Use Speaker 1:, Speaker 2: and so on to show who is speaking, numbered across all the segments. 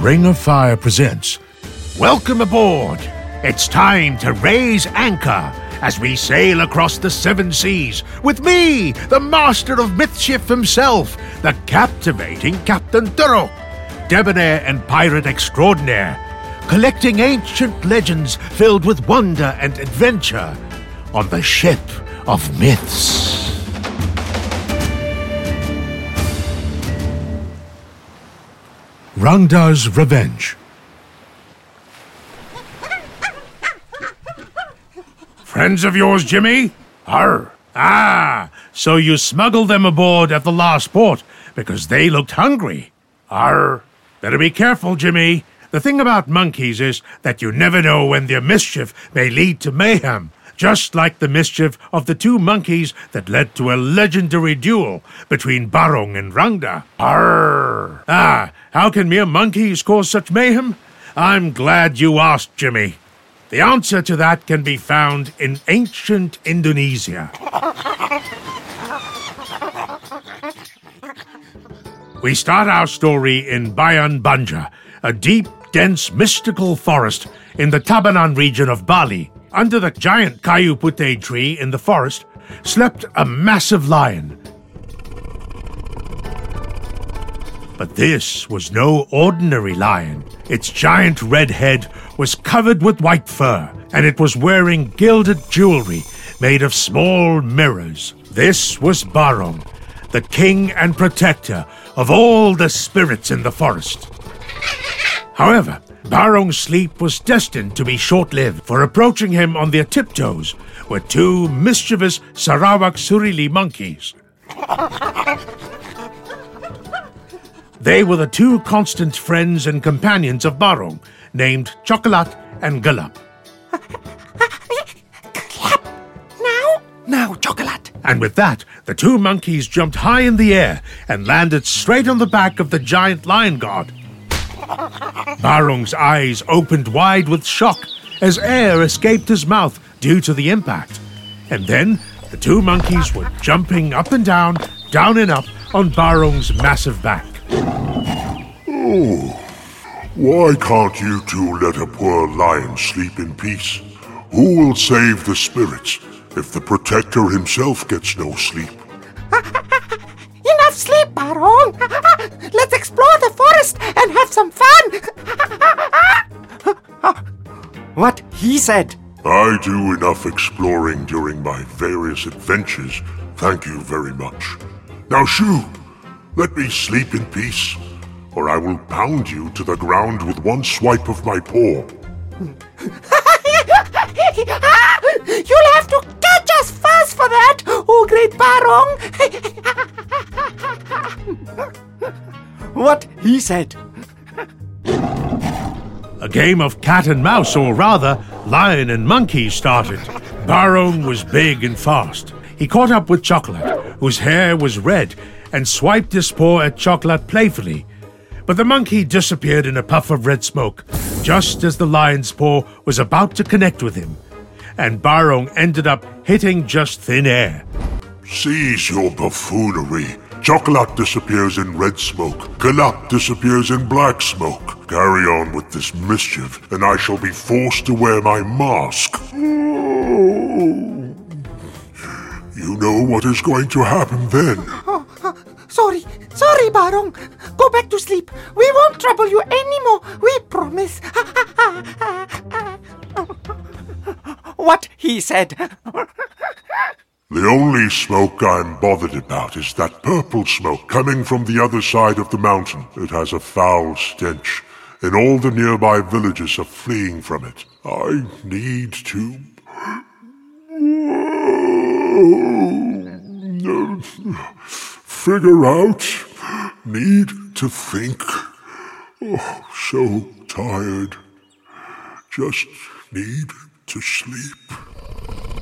Speaker 1: Ring of Fire presents Welcome aboard! It's time to raise anchor as we sail across the seven seas with me, the master of mischief himself, the captivating Captain Teruk, debonair and pirate extraordinaire, collecting ancient legends filled with wonder and adventure on the ship of myths. Rangda's Revenge. Friends of yours, Jimmy? Arr. Ah, so you smuggled them aboard at the last port because they looked hungry. Arr. Better be careful, Jimmy. The thing about monkeys is that you never know when their mischief may lead to mayhem, just like the mischief of the two monkeys that led to a legendary duel between Barong and Rangda. Arr! Ah, how can mere monkeys cause such mayhem? I'm glad you asked, Jimmy. The answer to that can be found in ancient Indonesia. We start our story in Bayan Banja, a deep, dense, mystical forest in the Tabanan region of Bali. Under the giant Kayu Puteh tree in the forest slept a massive lion. But this was no ordinary lion. Its giant red head was covered with white fur, and it was wearing gilded jewelry made of small mirrors. This was Barong, the king and protector of all the spirits in the forest. However, Barong's sleep was destined to be short lived, for approaching him on their tiptoes were two mischievous Sarawak Surili monkeys. They were the two constant friends and companions of Barong, named Chocolat and Galap.
Speaker 2: Now? Now, Chocolat.
Speaker 1: And with that, the two monkeys jumped high in the air and landed straight on the back of the giant lion god. Barong's eyes opened wide with shock as air escaped his mouth due to the impact. And then the two monkeys were jumping up and down, down and up on Barong's massive back.
Speaker 3: Oh, why can't you two let a poor lion sleep in peace? Who will save the spirits if the protector himself gets no sleep?
Speaker 2: Enough sleep, Barong. Let's explore the forest and have some fun. what he said.
Speaker 3: I do enough exploring during my various adventures. Thank you very much. Now, Shoo, let me sleep in peace, or I will pound you to the ground with one swipe of my paw.
Speaker 2: You'll have to catch us first for that, oh great Barong. What he said.
Speaker 1: A game of cat and mouse, or rather, lion and monkey, started. Barong was big and fast. He caught up with Chocolate, whose hair was red, and swiped his paw at Chocolate playfully. But the monkey disappeared in a puff of red smoke, just as the lion's paw was about to connect with him. And Barong ended up hitting just thin air.
Speaker 3: Cease your buffoonery. Chocolate disappears in red smoke. Galap disappears in black smoke. Carry on with this mischief, and I shall be forced to wear my mask. You know what is going to happen then.
Speaker 2: Sorry, sorry, Barong. Go back to sleep. We won't trouble you anymore. We promise. what he said.
Speaker 3: The only smoke I'm bothered about is that purple smoke coming from the other side of the mountain. It has a foul stench, and all the nearby villages are fleeing from it. I need to. Figure out. Need to think. Oh, so tired. Just need to sleep.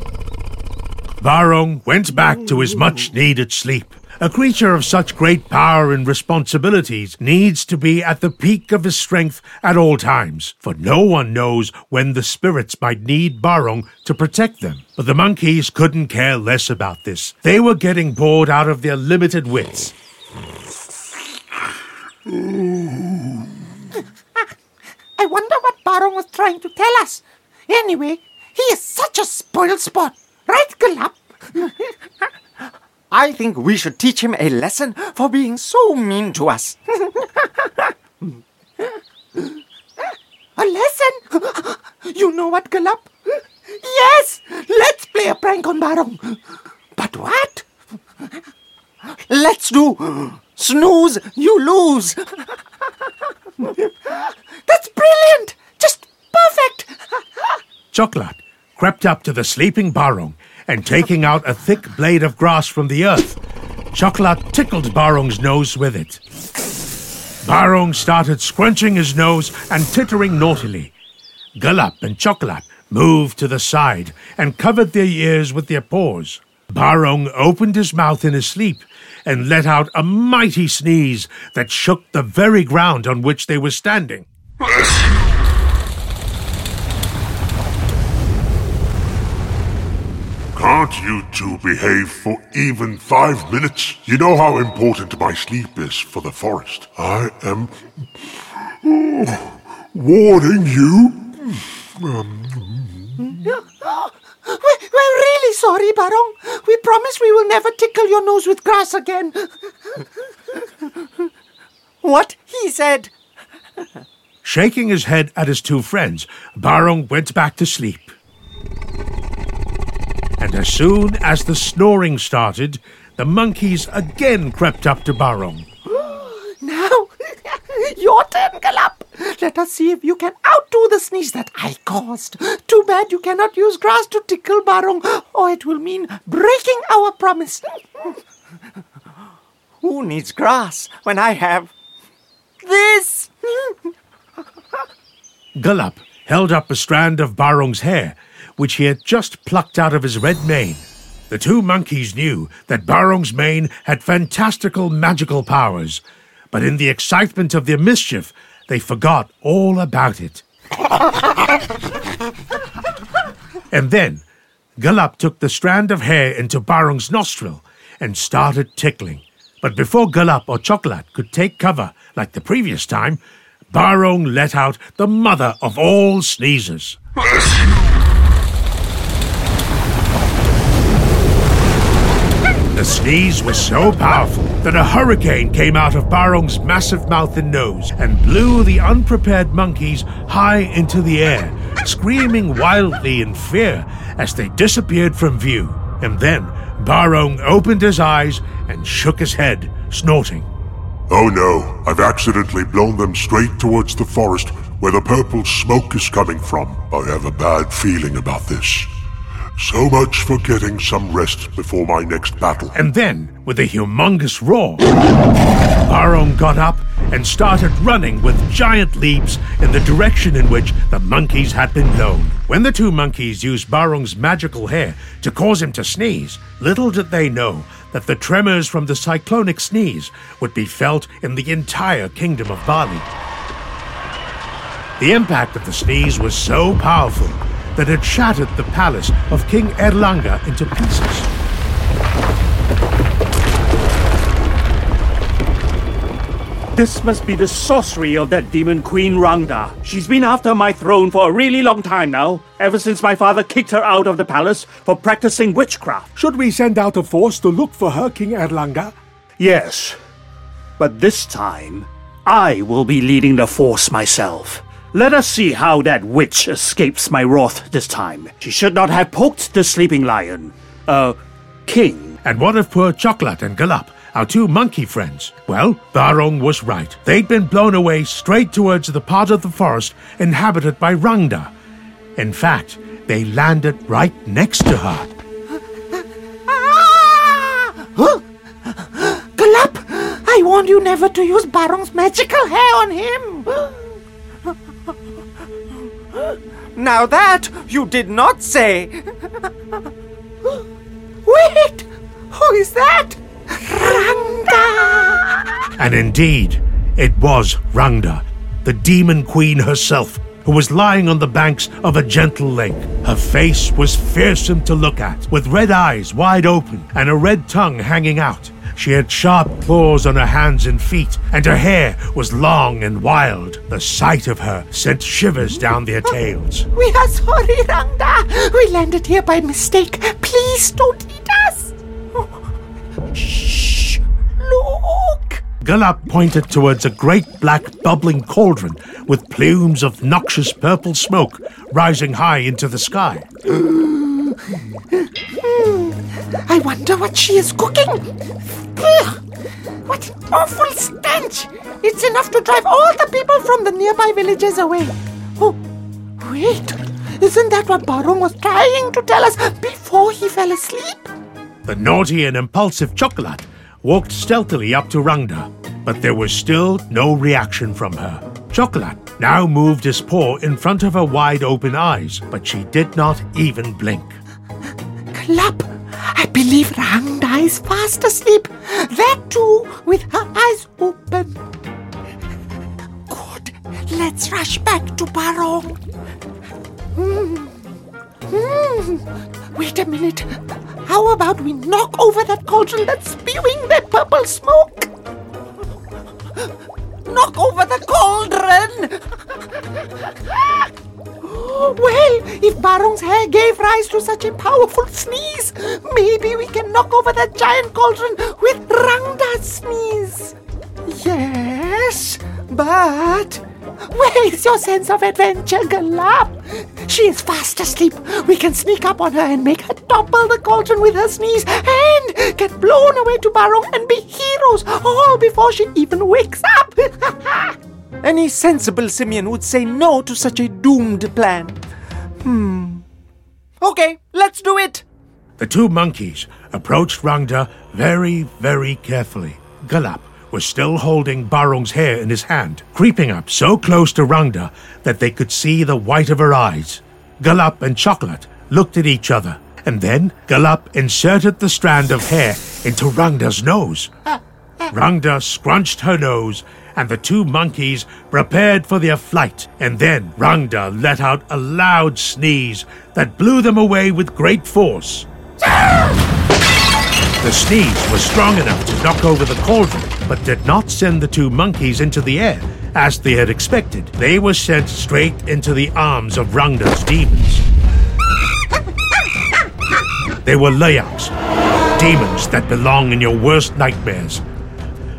Speaker 1: Barong went back to his much needed sleep. A creature of such great power and responsibilities needs to be at the peak of his strength at all times, for no one knows when the spirits might need Barong to protect them. But the monkeys couldn't care less about this. They were getting bored out of their limited wits.
Speaker 2: I wonder what Barong was trying to tell us. Anyway, he is such a spoiled sport. Right, Galap?
Speaker 4: I think we should teach him a lesson for being so mean to us.
Speaker 2: A lesson? You know what, Galap? Yes! Let's play a prank on Barong. But what?
Speaker 4: Let's do snooze, you lose.
Speaker 2: That's brilliant! Just perfect!
Speaker 1: Chocolate crept up to the sleeping Barong and taking out a thick blade of grass from the earth, Chocolate tickled Barong's nose with it. Barong started scrunching his nose and tittering naughtily. Galap and Chocolate moved to the side and covered their ears with their paws. Barong opened his mouth in his sleep and let out a mighty sneeze that shook the very ground on which they were standing.
Speaker 3: Can't you two behave for even five minutes? You know how important my sleep is for the forest. I am oh, warning you.
Speaker 2: We're, we're really sorry, Barong. We promise we will never tickle your nose with grass again.
Speaker 4: What he said.
Speaker 1: Shaking his head at his two friends, Barong went back to sleep. And as soon as the snoring started, the monkeys again crept up to Barong.
Speaker 2: Now, your turn, Galap. Let us see if you can outdo the sneeze that I caused. Too bad you cannot use grass to tickle Barong, or it will mean breaking our promise.
Speaker 4: Who needs grass when I have this?
Speaker 1: Galap held up a strand of Barong's hair, which he had just plucked out of his red mane. The two monkeys knew that Barong's mane had fantastical magical powers, but in the excitement of their mischief, they forgot all about it. and then, Galap took the strand of hair into Barong's nostril and started tickling. But before Galap or Chocolate could take cover like the previous time, Barong let out the mother of all sneezes. Sneeze was so powerful that a hurricane came out of Barong's massive mouth and nose and blew the unprepared monkeys high into the air, screaming wildly in fear as they disappeared from view. And then Barong opened his eyes and shook his head, snorting.
Speaker 3: Oh no, I've accidentally blown them straight towards the forest where the purple smoke is coming from. I have a bad feeling about this. So much for getting some rest before my next battle.
Speaker 1: And then, with a humongous roar, Barong got up and started running with giant leaps in the direction in which the monkeys had been blown. When the two monkeys used Barong's magical hair to cause him to sneeze, little did they know that the tremors from the cyclonic sneeze would be felt in the entire kingdom of Bali. The impact of the sneeze was so powerful that had shattered the palace of King Erlanga into pieces.
Speaker 5: This must be the sorcery of that demon queen Rangda. She's been after my throne for a really long time now, ever since my father kicked her out of the palace for practicing witchcraft.
Speaker 6: Should we send out a force to look for her, King Erlanga?
Speaker 5: Yes, but this time I will be leading the force myself. Let us see how that witch escapes my wrath this time. She should not have poked the sleeping lion. Uh, king.
Speaker 1: And what of poor Chocolate and Galap, our two monkey friends? Well, Barong was right. They'd been blown away straight towards the part of the forest inhabited by Rangda. In fact, they landed right next to her.
Speaker 2: Huh? Galap, I warned you never to use Barong's magical hair on him.
Speaker 4: Now that you did not say.
Speaker 2: Wait! Who is that? Rangda!
Speaker 1: And indeed, it was Rangda, the demon queen herself, who was lying on the banks of a gentle lake. Her face was fearsome to look at, with red eyes wide open and a red tongue hanging out. She had sharp claws on her hands and feet, and her hair was long and wild. The sight of her sent shivers down their tails.
Speaker 2: We are sorry, Rangda. We landed here by mistake. Please don't eat us. Shh. Look.
Speaker 1: Galap pointed towards a great black bubbling cauldron with plumes of noxious purple smoke rising high into the sky. Hmm.
Speaker 2: I wonder what she is cooking. Ugh, what an awful stench! It's enough to drive all the people from the nearby villages away. Oh, wait. Isn't that what Barong was trying to tell us before he fell asleep?
Speaker 1: The naughty and impulsive Chocolat walked stealthily up to Rangda, but there was still no reaction from her. Chocolat now moved his paw in front of her wide open eyes, but she did not even blink.
Speaker 2: Galap, I believe Rangda is fast asleep. That too, with her eyes open. Good. Let's rush back to Barong. Hmm. Hmm. Wait a minute. How about we knock over that cauldron that's spewing that purple smoke? Knock over the cauldron! well, if Barong's hair gave rise to such a powerful sneeze, maybe we can knock over that giant cauldron with Rangda's sneeze. Yes, but where is your sense of adventure, Galap? She is fast asleep. We can sneak up on her and make her topple the cauldron with her sneeze and get blown away to Barong and be heroes all before she even wakes up.
Speaker 4: Any sensible simian would say no to such a doomed plan. Hmm. Okay, let's do it.
Speaker 1: The two monkeys approached Rangda very, very carefully. Galap was still holding Barong's hair in his hand, creeping up so close to Rangda that they could see the white of her eyes. Galap and Chocolate looked at each other, and then Galap inserted the strand of hair into Rangda's nose. Rangda scrunched her nose, and the two monkeys prepared for their flight. And then Rangda let out a loud sneeze that blew them away with great force. The sneeze was strong enough to knock over the cauldron, but did not send the two monkeys into the air, as they had expected. They were sent straight into the arms of Rangda's demons. They were Layaks, demons that belong in your worst nightmares.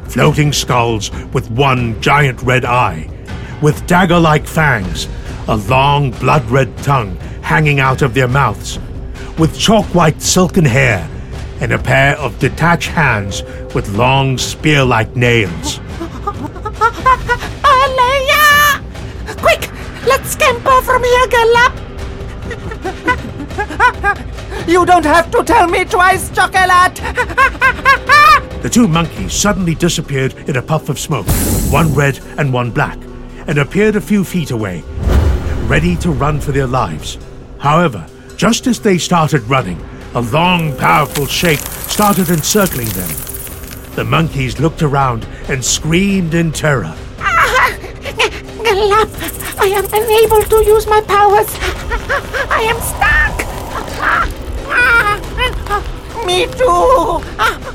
Speaker 1: Floating skulls with one giant red eye, with dagger like fangs, a long blood red tongue hanging out of their mouths, with chalk white silken hair, and a pair of detached hands with long spear like nails.
Speaker 2: Alea! Quick, let's scamper from here, Galap!
Speaker 4: You don't have to tell me twice, Chocolate.
Speaker 1: The two monkeys suddenly disappeared in a puff of smoke, one red and one black, and appeared a few feet away, ready to run for their lives. However, just as they started running, a long, powerful shape started encircling them. The monkeys looked around and screamed in terror. Ah!
Speaker 2: Galap, I am unable to use my powers. I am stuck. Ah! Ah!
Speaker 4: Me too.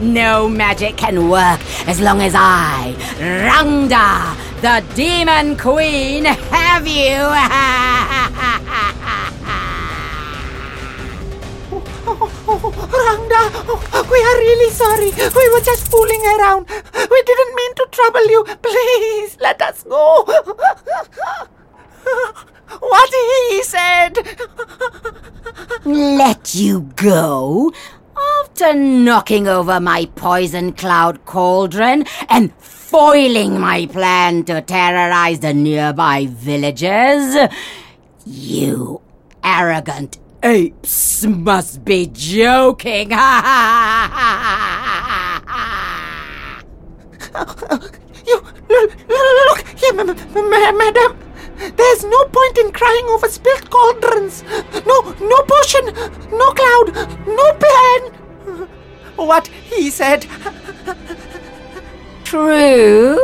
Speaker 7: No magic can work as long as I, Rangda, the Demon Queen, have you.
Speaker 2: Rangda, oh, we are really sorry. We were just fooling around. We didn't mean to trouble you. Please, let us go.
Speaker 4: What he said.
Speaker 7: Let you go? After knocking over my poison cloud cauldron and foiling my plan to terrorize the nearby villages? You arrogant apes must be joking.
Speaker 2: You look, look here, ma- ma- madam. There's no point in crying over spilled cauldrons. No, no potion, no cloud, no plan.
Speaker 4: What he said.
Speaker 7: True.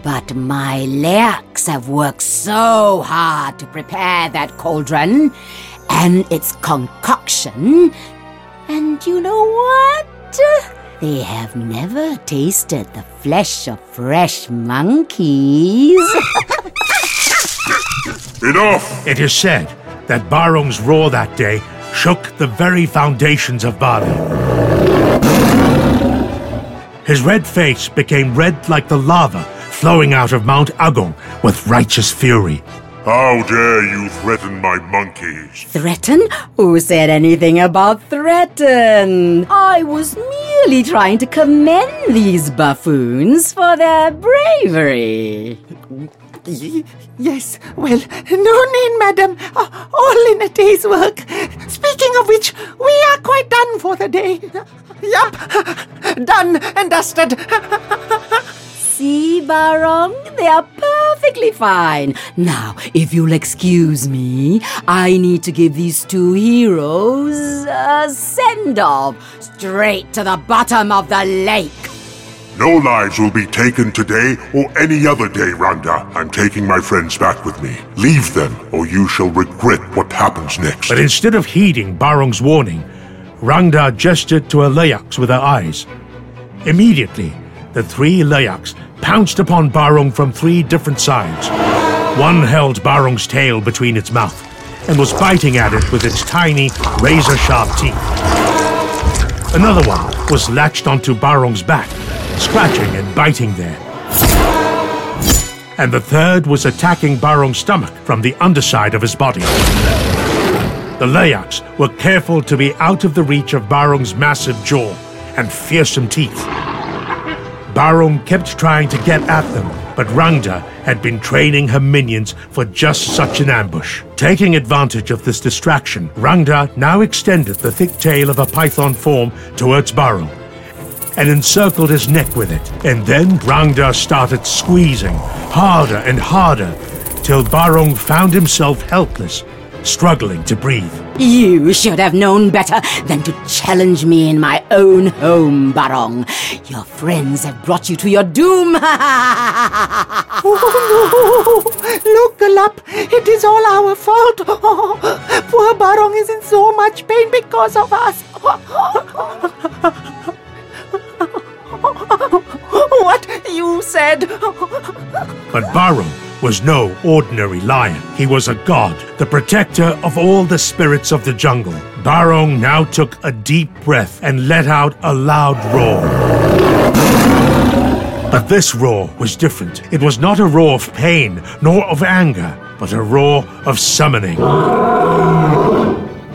Speaker 7: But my Layaks have worked so hard to prepare that cauldron, and its concoction. And you know what? They have never tasted the flesh of fresh monkeys.
Speaker 3: Enough!
Speaker 1: It is said that Barong's roar that day shook the very foundations of Bali. His red face became red like the lava flowing out of Mount Agung with righteous fury.
Speaker 3: How dare you threaten my monkeys?
Speaker 7: Threaten? Who said anything about threaten? I was merely trying to commend these buffoons for their bravery.
Speaker 2: Y- yes, well, no need, madam. Uh, all in a day's work. Speaking of which, we are quite done for the day. Yup, done and dusted.
Speaker 7: See, Barong, they are perfectly fine. Now, if you'll excuse me, I need to give these two heroes a send off straight to the bottom of the lake.
Speaker 3: No lives will be taken today or any other day, Rangda. I'm taking my friends back with me. Leave them, or you shall regret what happens next.
Speaker 1: But instead of heeding Barong's warning, Rangda gestured to a Layaks with her eyes. Immediately, the three Layaks pounced upon Barong from three different sides. One held Barong's tail between its mouth and was biting at it with its tiny, razor sharp teeth. Another one was latched onto Barong's back, scratching and biting there. And the third was attacking Barong's stomach from the underside of his body. The Layaks were careful to be out of the reach of Barong's massive jaw and fearsome teeth. Barong kept trying to get at them, but Rangda had been training her minions for just such an ambush. Taking advantage of this distraction, Rangda now extended the thick tail of a python form towards Barong and encircled his neck with it. And then Rangda started squeezing harder and harder till Barong found himself helpless, struggling to breathe.
Speaker 7: You should have known better than to challenge me in my own home, Barong. Your friends have brought you to your doom.
Speaker 2: Oh, no. Look, Galap, it is all our fault. Oh, poor Barong is in so much pain because of us. you said.
Speaker 1: But Barong was no ordinary lion. He was a god, the protector of all the spirits of the jungle. Barong now took a deep breath and let out a loud roar. But this roar was different. It was not a roar of pain nor of anger, but a roar of summoning.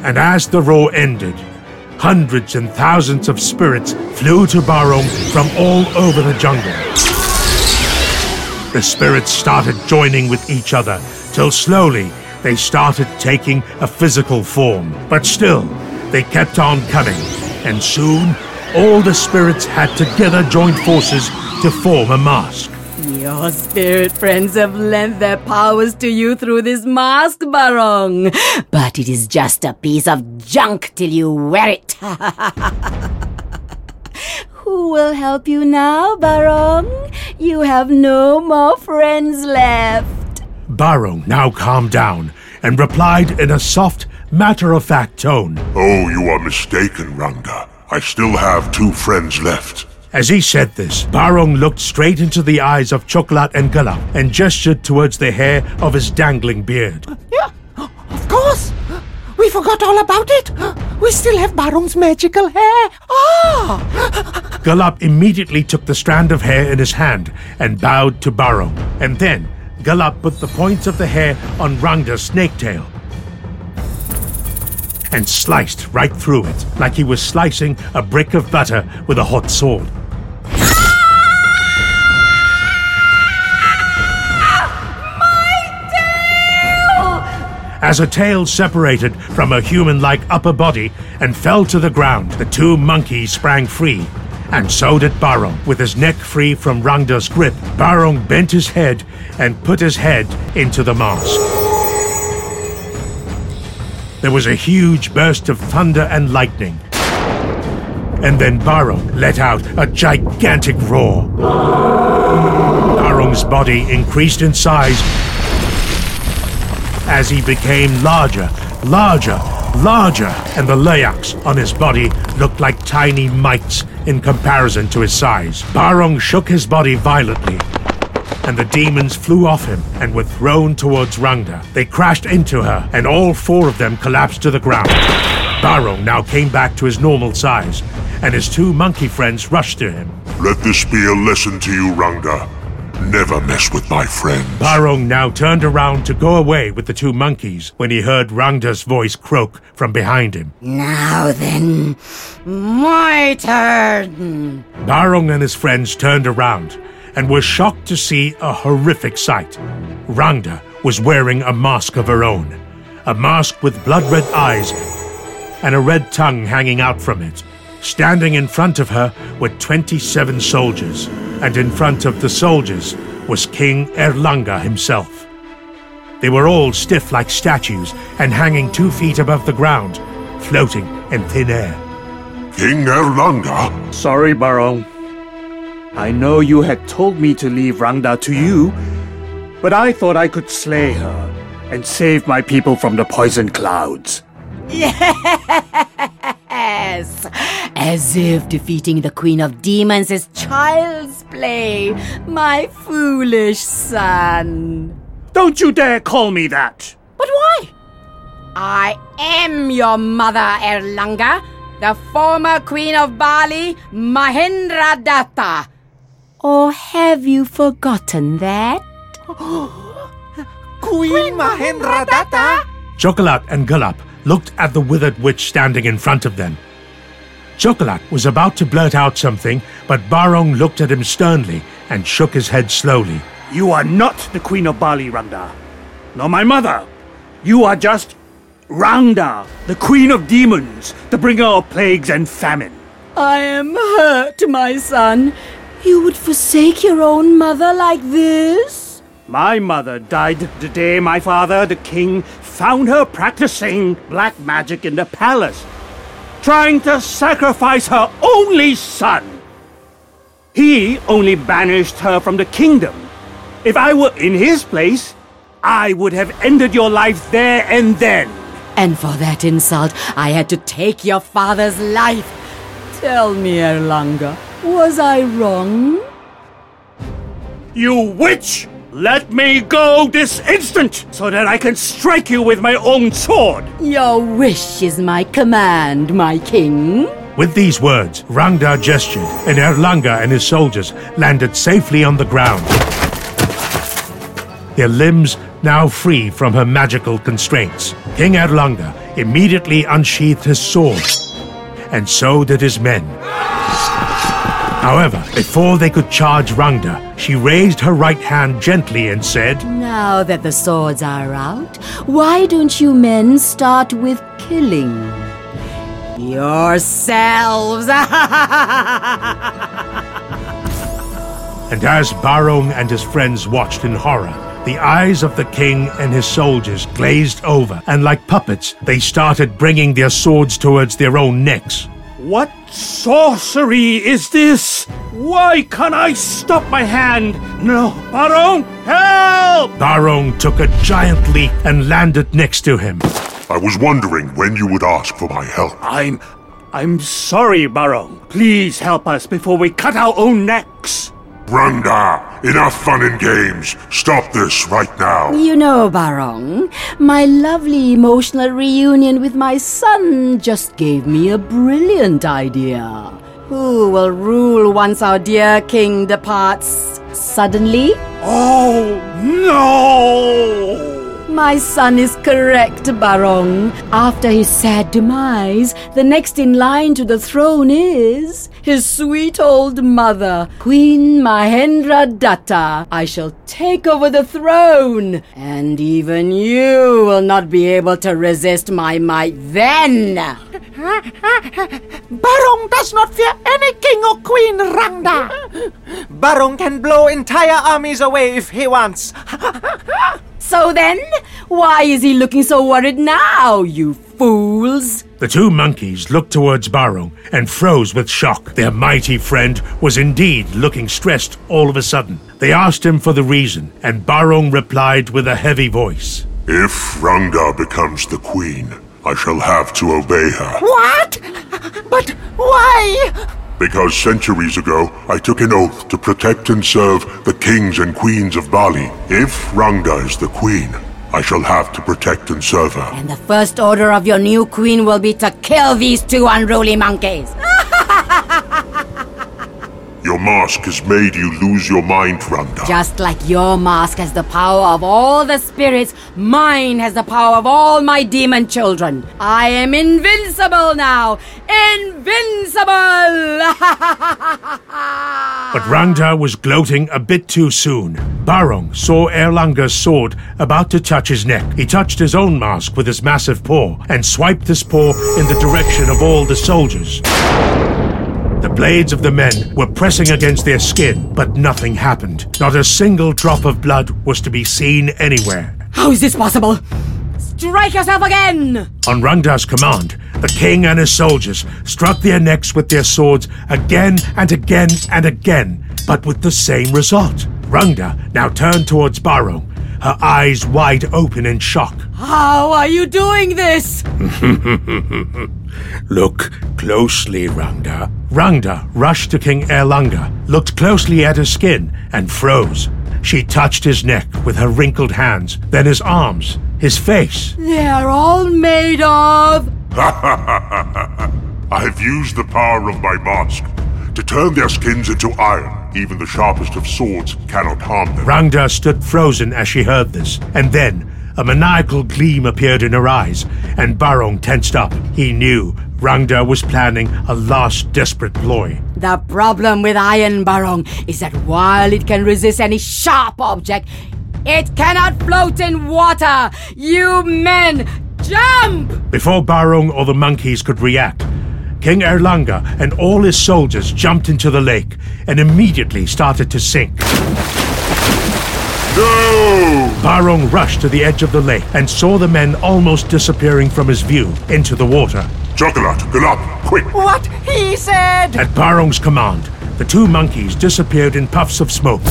Speaker 1: And as the roar ended, hundreds and thousands of spirits flew to Barong from all over the jungle. The spirits started joining with each other, till slowly they started taking a physical form. But still, they kept on coming, and soon all the spirits had together joined forces to form a mask.
Speaker 7: Your spirit friends have lent their powers to you through this mask, Barong. But it is just a piece of junk till you wear it. Who will help you now, Barong? You have no more friends left.
Speaker 1: Barong now calmed down and replied in a soft, matter of fact tone.
Speaker 3: Oh, you are mistaken, Rangda. I still have two friends left.
Speaker 1: As he said this, Barong looked straight into the eyes of Chocolat and Galap and gestured towards the hair of his dangling beard.
Speaker 2: Yeah, of course. We forgot all about it. We still have Barong's magical hair. Ah!
Speaker 1: Gulab immediately took the strand of hair in his hand and bowed to Barong. And then Galap put the points of the hair on Rangda's snake tail and sliced right through it like he was slicing a brick of butter with a hot sword. As a tail separated from a human like upper body and fell to the ground, the two monkeys sprang free. And so did Barong. With his neck free from Rangda's grip, Barong bent his head and put his head into the mask. There was a huge burst of thunder and lightning. And then Barong let out a gigantic roar. Barong's body increased in size as he became larger, larger, larger, and the layaks on his body looked like tiny mites in comparison to his size. Barong shook his body violently, and the demons flew off him and were thrown towards Rangda. They crashed into her, and all four of them collapsed to the ground. Barong now came back to his normal size, and his two monkey friends rushed to him.
Speaker 3: Let this be a lesson to you, Rangda. Never mess with my friends.
Speaker 1: Barong now turned around to go away with the two monkeys when he heard Rangda's voice croak from behind him.
Speaker 7: Now then, my turn.
Speaker 1: Barong and his friends turned around and were shocked to see a horrific sight. Rangda was wearing a mask of her own, a mask with blood red eyes and a red tongue hanging out from it. Standing in front of her were 27 soldiers, and in front of the soldiers was King Erlanga himself. They were all stiff like statues and hanging two feet above the ground, floating in thin air.
Speaker 3: King Erlanga?
Speaker 5: Sorry, Barong. I know you had told me to leave Rangda to you, but I thought I could slay her and save my people from the poison clouds.
Speaker 7: Yes, as if defeating the Queen of Demons is child's play, my foolish son.
Speaker 5: Don't you dare call me that!
Speaker 7: But why? I am your mother, Erlanga, the former Queen of Bali, Mahendra Datta. Or have you forgotten that?
Speaker 4: Queen Mahendra Datta?
Speaker 1: Chocolat and Gulab looked at the withered witch standing in front of them. Chocolat was about to blurt out something, but Barong looked at him sternly and shook his head slowly.
Speaker 5: You are not the Queen of Bali, Rangda. Nor my mother. You are just Rangda, the Queen of Demons, the bringer of plagues and famine.
Speaker 7: I am hurt, my son. You would forsake your own mother like this?
Speaker 5: My mother died the day my father, the king, found her practicing black magic in the palace, trying to sacrifice her only son. He only banished her from the kingdom. If I were in his place, I would have ended your life there and then.
Speaker 7: And for that insult, I had to take your father's life. Tell me, Erlanga, was I wrong?
Speaker 5: You witch! Let me go this instant so that I can strike you with my own sword!
Speaker 7: Your wish is my command, my king.
Speaker 1: With these words, Rangda gestured, and Erlanga and his soldiers landed safely on the ground. Their limbs now free from her magical constraints. King Erlanga immediately unsheathed his sword, and so did his men. However, before they could charge Rangda, she raised her right hand gently and said,
Speaker 7: Now that the swords are out, why don't you men start with killing? Yourselves!
Speaker 1: And as Barong and his friends watched in horror, the eyes of the king and his soldiers glazed over, and like puppets, they started bringing their swords towards their own necks.
Speaker 5: What sorcery is this? Why can't I stop my hand? No, Barong, help!
Speaker 1: Barong took a giant leap and landed next to him.
Speaker 3: I was wondering when you would ask for my help.
Speaker 5: I'm. I'm sorry, Barong. Please help us before we cut our own necks.
Speaker 3: Rangda, enough fun and games. Stop this right now.
Speaker 7: You know, Barong, my lovely emotional reunion with my son just gave me a brilliant idea. Who will rule once our dear king departs suddenly?
Speaker 5: Oh, no!
Speaker 7: My son is correct, Barong. After his sad demise, the next in line to the throne is his sweet old mother, Queen Mahendra Datta. I shall take over the throne, and even you will not be able to resist my might then.
Speaker 4: Barong does not fear any king or queen, Rangda. Barong can blow entire armies away if he wants.
Speaker 7: So then, why is he looking so worried now, you fools?
Speaker 1: The two monkeys looked towards Barong and froze with shock. Their mighty friend was indeed looking stressed all of a sudden. They asked him for the reason, and Barong replied with a heavy voice.
Speaker 3: If Rangda becomes the queen, I shall have to obey her.
Speaker 2: What? But why?
Speaker 3: Because centuries ago, I took an oath to protect and serve the kings and queens of Bali. If Rangda is the queen, I shall have to protect and serve her.
Speaker 7: And the first order of your new queen will be to kill these two unruly monkeys.
Speaker 3: Your mask has made you lose your mind, Rangda.
Speaker 7: Just like your mask has the power of all the spirits, mine has the power of all my demon children. I am invincible now! Invincible!
Speaker 1: But Rangda was gloating a bit too soon. Barong saw Erlanga's sword about to touch his neck. He touched his own mask with his massive paw and swiped his paw in the direction of all the soldiers. The blades of the men were pressing against their skin, but nothing happened. Not a single drop of blood was to be seen anywhere.
Speaker 7: How is this possible? Strike yourself again!
Speaker 1: On Rangda's command, the king and his soldiers struck their necks with their swords again and again and again, but with the same result. Rangda now turned towards Barong, her eyes wide open in shock.
Speaker 7: How are you doing this?
Speaker 1: Look closely, Rangda. Rangda rushed to King Erlanga, looked closely at his skin, and froze. She touched his neck with her wrinkled hands, then his arms, his face.
Speaker 7: They're all made of.
Speaker 3: I've used the power of my mask to turn their skins into iron. Even the sharpest of swords cannot harm them.
Speaker 1: Rangda stood frozen as she heard this, and then a maniacal gleam appeared in her eyes, and Barong tensed up. He knew Rangda was planning a last desperate ploy.
Speaker 7: The problem with Iron Barong is that while it can resist any sharp object, it cannot float in water. You men, jump!
Speaker 1: Before Barong or the monkeys could react, King Erlanga and all his soldiers jumped into the lake and immediately started to sink.
Speaker 3: No!
Speaker 1: Barong rushed to the edge of the lake and saw the men almost disappearing from his view into the water.
Speaker 3: Chocolate, Gulab, quick!
Speaker 2: What he said!
Speaker 1: At Barong's command, the two monkeys disappeared in puffs of smoke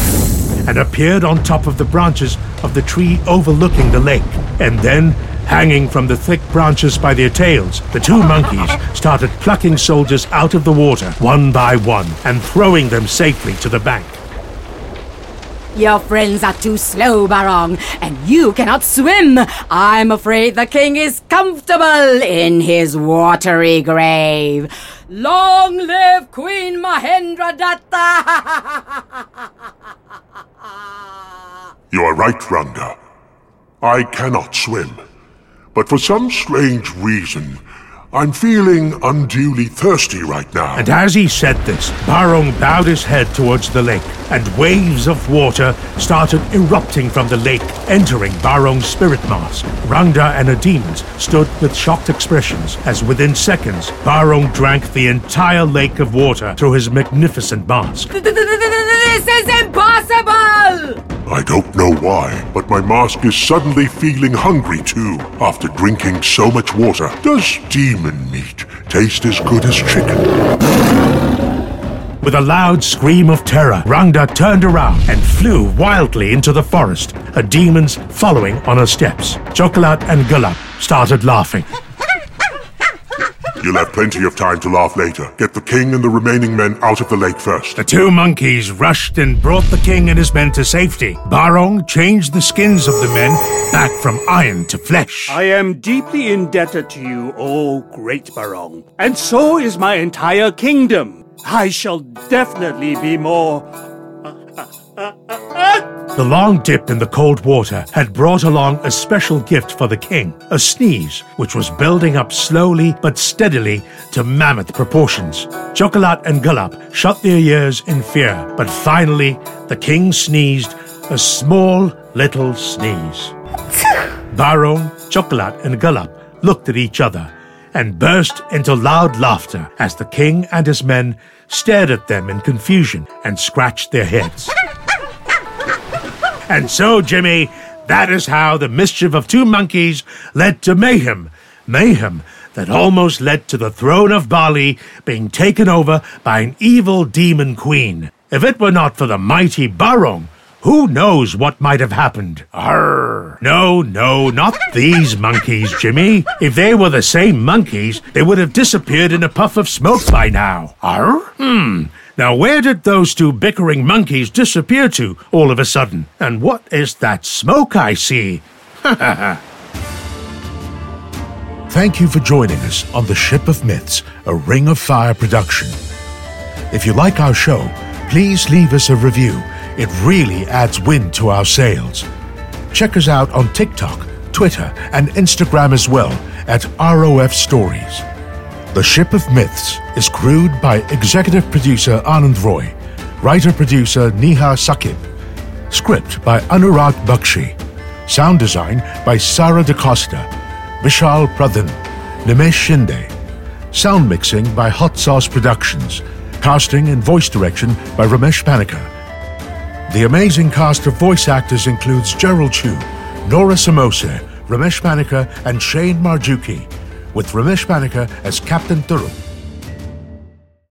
Speaker 1: and appeared on top of the branches of the tree overlooking the lake. And then, hanging from the thick branches by their tails, the two monkeys started plucking soldiers out of the water one by one and throwing them safely to the bank.
Speaker 7: Your friends are too slow, Barong, and you cannot swim. I'm afraid the king is comfortable in his watery grave. Long live Queen Mahendra Datta!
Speaker 3: You are right, Rangda. I cannot swim. But for some strange reason, I'm feeling unduly thirsty right now.
Speaker 1: And as he said this, Barong bowed his head towards the lake, and waves of water started erupting from the lake, entering Barong's spirit mask. Rangda and her demons stood with shocked expressions as within seconds, Barong drank the entire lake of water through his magnificent mask.
Speaker 7: This is impossible!
Speaker 3: I don't know why, but my mask is suddenly feeling hungry too after drinking so much water. Does demon meat taste as good as chicken?
Speaker 1: With a loud scream of terror, Rangda turned around and flew wildly into the forest, her demons following on her steps. Chocolat and Gulab started laughing.
Speaker 3: You'll have plenty of time to laugh later. Get the king and the remaining men out of the lake first.
Speaker 1: The two monkeys rushed and brought the king and his men to safety. Barong changed the skins of the men back from iron to flesh.
Speaker 5: I am deeply indebted to you, O great Barong, and so is my entire kingdom. I shall definitely be more.
Speaker 1: The long dip in the cold water had brought along a special gift for the king, a sneeze, which was building up slowly but steadily to mammoth proportions. Chocolat and Gulab shut their ears in fear, but finally the king sneezed a small little sneeze. Barong, Chocolat, and Gulab looked at each other and burst into loud laughter as the king and his men stared at them in confusion and scratched their heads. And so, Jimmy, that is how the mischief of two monkeys led to mayhem. Mayhem that almost led to the throne of Bali being taken over by an evil demon queen. If it were not for the mighty Barong,
Speaker 8: Who knows what might have happened? Arr! No, no, not these monkeys, Jimmy. If they were the same monkeys, they would have disappeared in a puff of smoke by now. Arr? Hmm. Now, where did those two bickering monkeys disappear to all of a sudden? And what is that smoke I see? Ha ha ha.
Speaker 1: Thank you for joining us on The Ship of Myths, a Ring of Fire production. If you like our show, please leave us a review. It really adds wind to our sails. Check us out on TikTok, Twitter, and Instagram as well at ROF Stories. The Ship of Myths is crewed by executive producer Anand Roy, writer producer Neha Sakib, script by Anurag Bakshi, sound design by Sara DaCosta, Vishal Pradhan, Nimesh Shinde, sound mixing by Hot Sauce Productions, casting and voice direction by Ramesh Panika. The amazing cast of voice actors includes Gerald Chu, Nora Samose, Ramesh Panika, and Shane Marjuki, with Ramesh Panika as Captain Teruk.